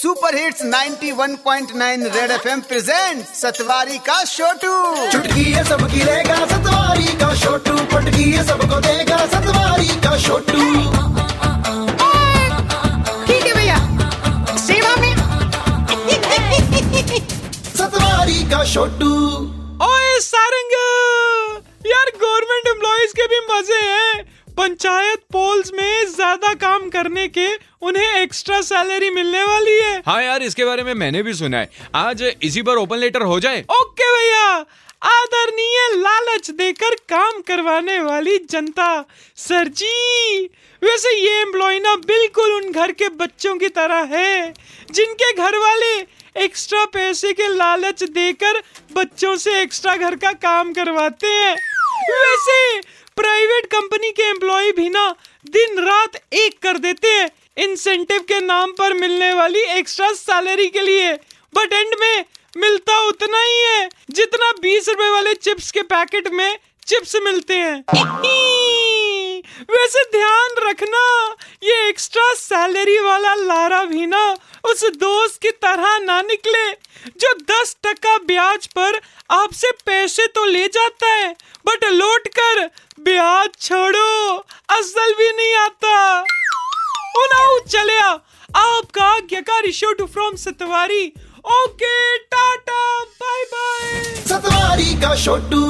Super hits 91.9 red FM present Satwari का छोटू चुटकी है सबकी रहेगा सतवारी का छोटू पटकी है सबको देगा सतवारी का छोटू ठीक है भैया। सेवा में। सतवारी का छोटू ओए सारंग यार गवर्नमेंट एम्प्लॉयज़ के भी मज़े हैं। पंचायत पोल्स में ज़्यादा काम करने के उन्हें एक्स्ट्रा सैलरी मिलने वाली है। हाँ यार इसके बारे में मैंने भी सुना है। आज इसी पर ओपन लेटर हो जाए। ओके भैया आदरणीय लालच देकर काम करवाने वाली जनता सर जी वैसे ये एम्प्लॉय ना बिल्कुल उन घर के बच्चों की तरह है जिनके घर वाले एक्स्ट्रा पैसे के लालच देकर बच्चों से एक्स्ट्रा घर का काम करवाते हैं। कंपनी के एम्प्लॉय भी ना दिन रात एक कर देते हैं इंसेंटिव के नाम पर मिलने वाली एक्स्ट्रा सैलरी के लिए। बट एंड में मिलता उतना ही है जितना बीस रुपए वाले चिप्स के पैकेट में चिप्स मिलते हैं। वैसे ध्यान रखना, ये एक्स्ट्रा सैलरी वाला लारा भी ना उस दोस्त की तरह ना निकले, जो दस टका ब्याज पर आपसे पैसे तो ले जाता है बट लौट कर ब्याज छोड़ो, असल भी नहीं आता। उनाऊ चले आ, आपका आज्ञाकारी शोटू from Satwari. Okay, Tata bye bye Satwari का छोटू